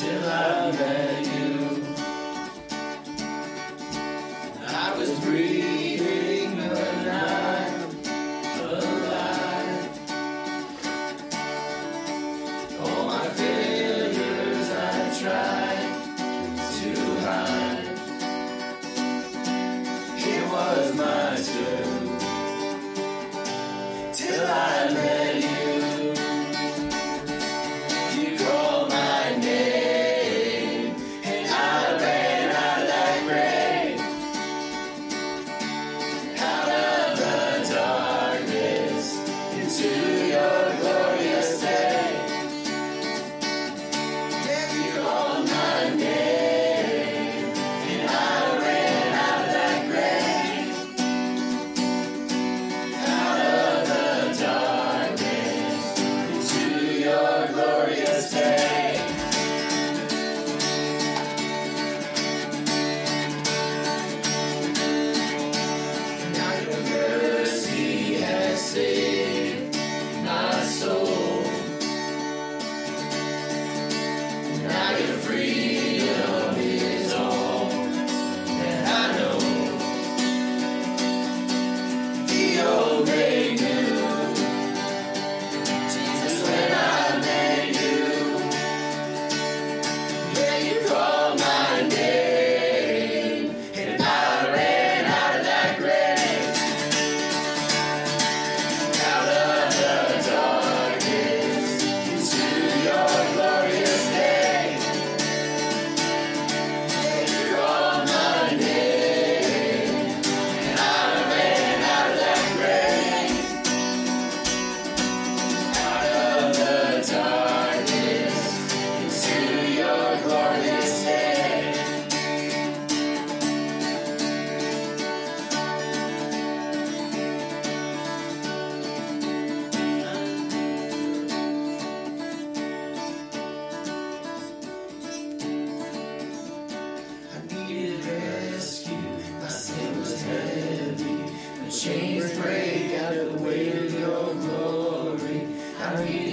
till I met you.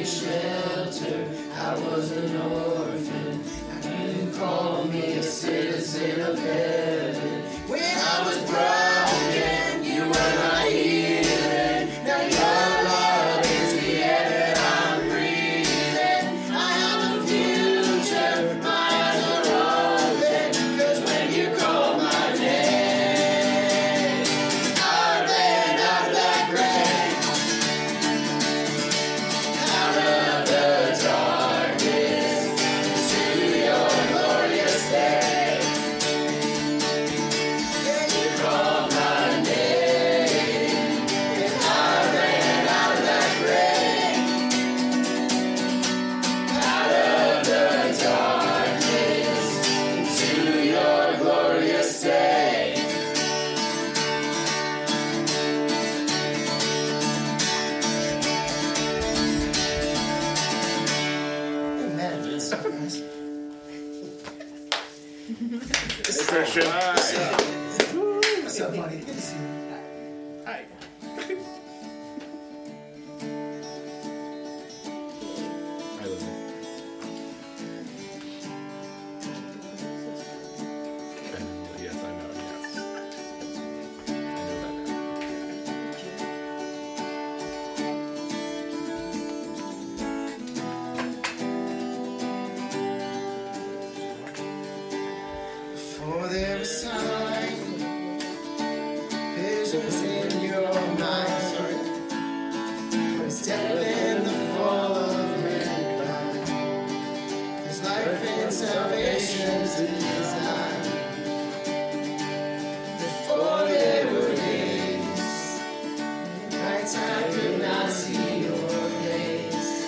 shelter. I was an orphan, and you call me a citizen of heaven. Surprise. hey, Christian. and salvation's design before they days. I could not see your face,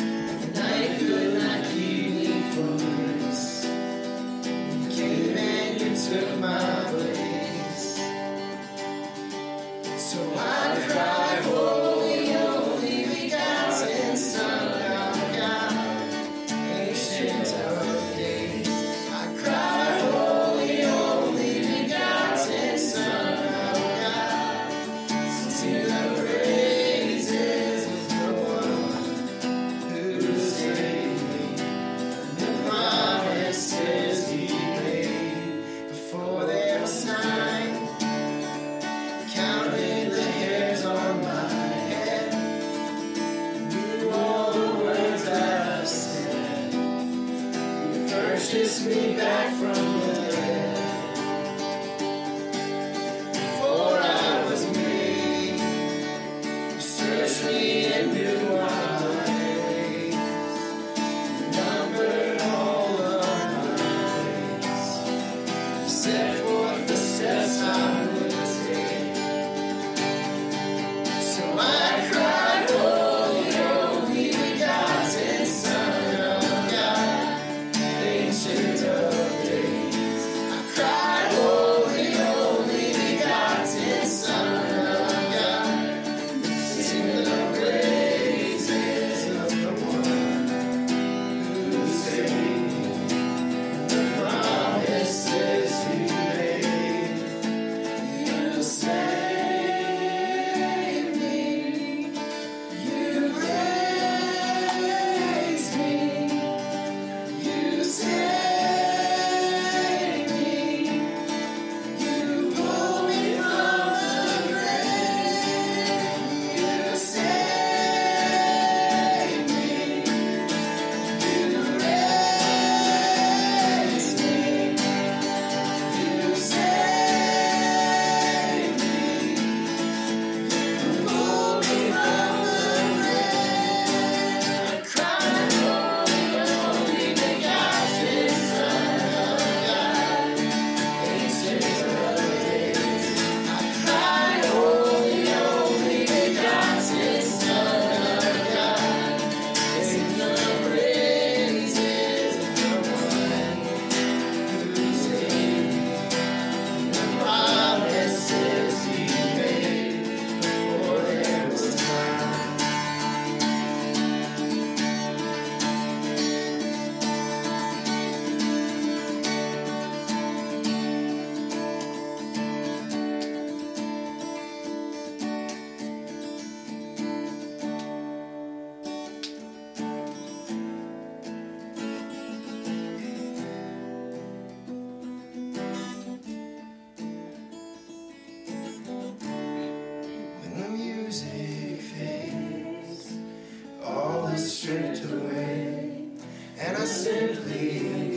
and I could not keep me from grace. Came and you took my place, so I cry. see.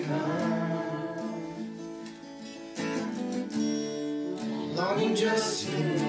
come. Longing just to.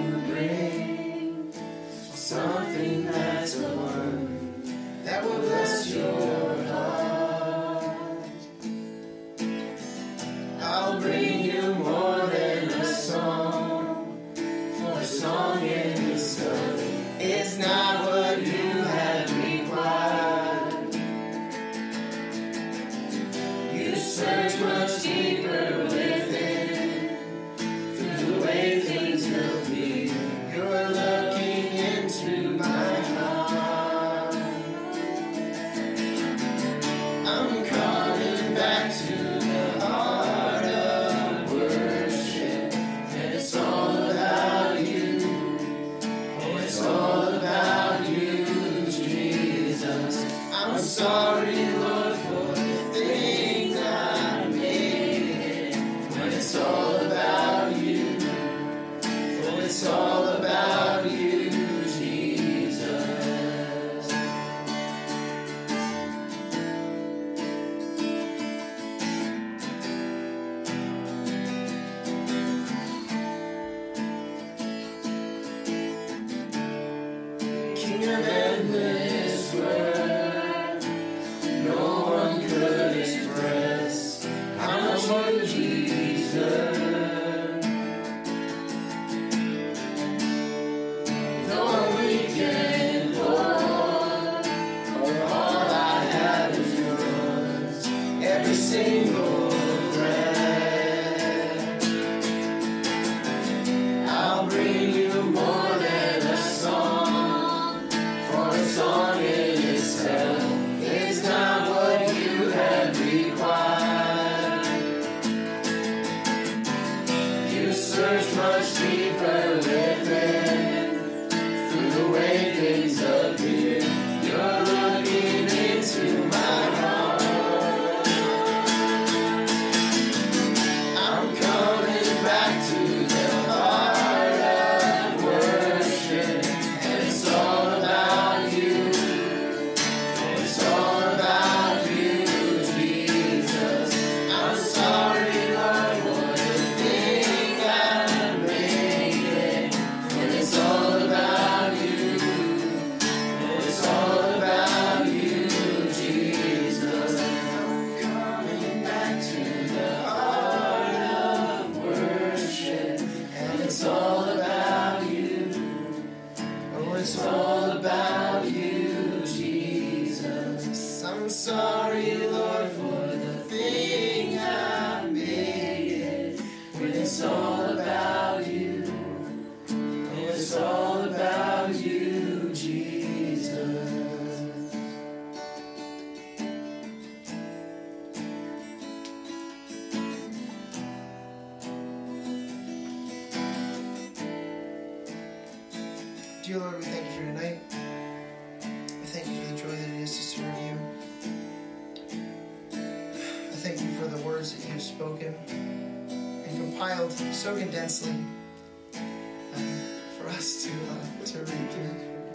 so condensely um, for us to, uh, to read through.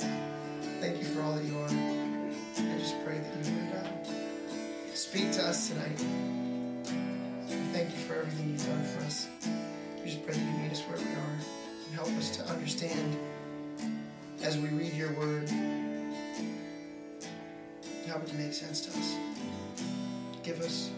Thank you for all that you are. I just pray that you would uh, speak to us tonight. Thank you for everything you've done for us. We just pray that you meet us where we are and help us to understand as we read your word how it makes sense to us. Give us